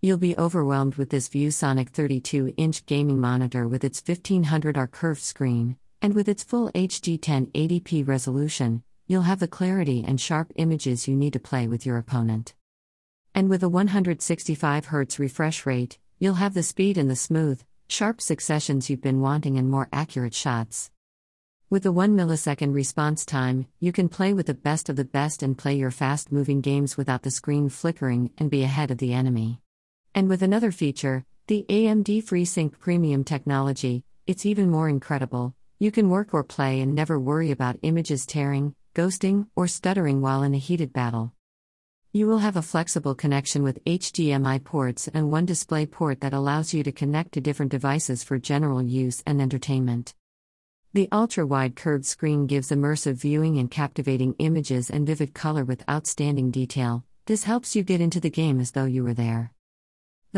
You'll be overwhelmed with this ViewSonic 32 inch gaming monitor with its 1500R curved screen, and with its full HD 1080p resolution, you'll have the clarity and sharp images you need to play with your opponent. And with a 165Hz refresh rate, you'll have the speed and the smooth, sharp successions you've been wanting and more accurate shots. With a 1 millisecond response time, you can play with the best of the best and play your fast moving games without the screen flickering and be ahead of the enemy. And with another feature, the AMD FreeSync Premium technology, it's even more incredible. You can work or play and never worry about images tearing, ghosting, or stuttering while in a heated battle. You will have a flexible connection with HDMI ports and one display port that allows you to connect to different devices for general use and entertainment. The ultra wide curved screen gives immersive viewing and captivating images and vivid color with outstanding detail. This helps you get into the game as though you were there.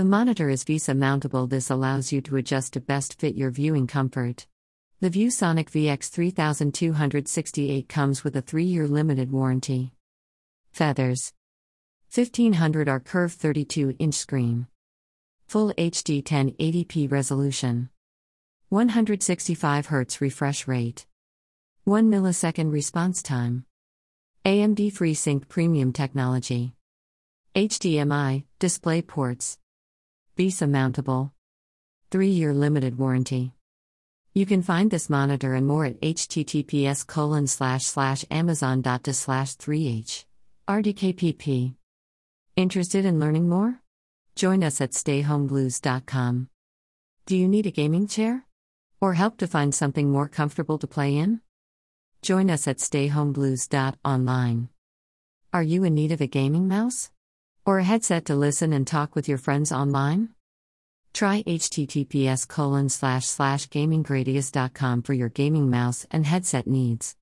The monitor is VESA mountable, this allows you to adjust to best fit your viewing comfort. The ViewSonic VX3268 comes with a 3 year limited warranty. Feathers 1500R curved 32 inch screen. Full HD 1080p resolution. 165 Hz refresh rate. 1 millisecond response time. AMD FreeSync Premium technology. HDMI, display ports. VESA mountable. 3 year limited warranty. You can find this monitor and more at https colon slash slash amazon.de slash 3h. RDKPP. Interested in learning more? Join us at stayhomeblues.com. Do you need a gaming chair? Or help to find something more comfortable to play in? Join us at stayhomeblues.online. Are you in need of a gaming mouse? Or a headset to listen and talk with your friends online? Try https colon slash slash for your gaming mouse and headset needs.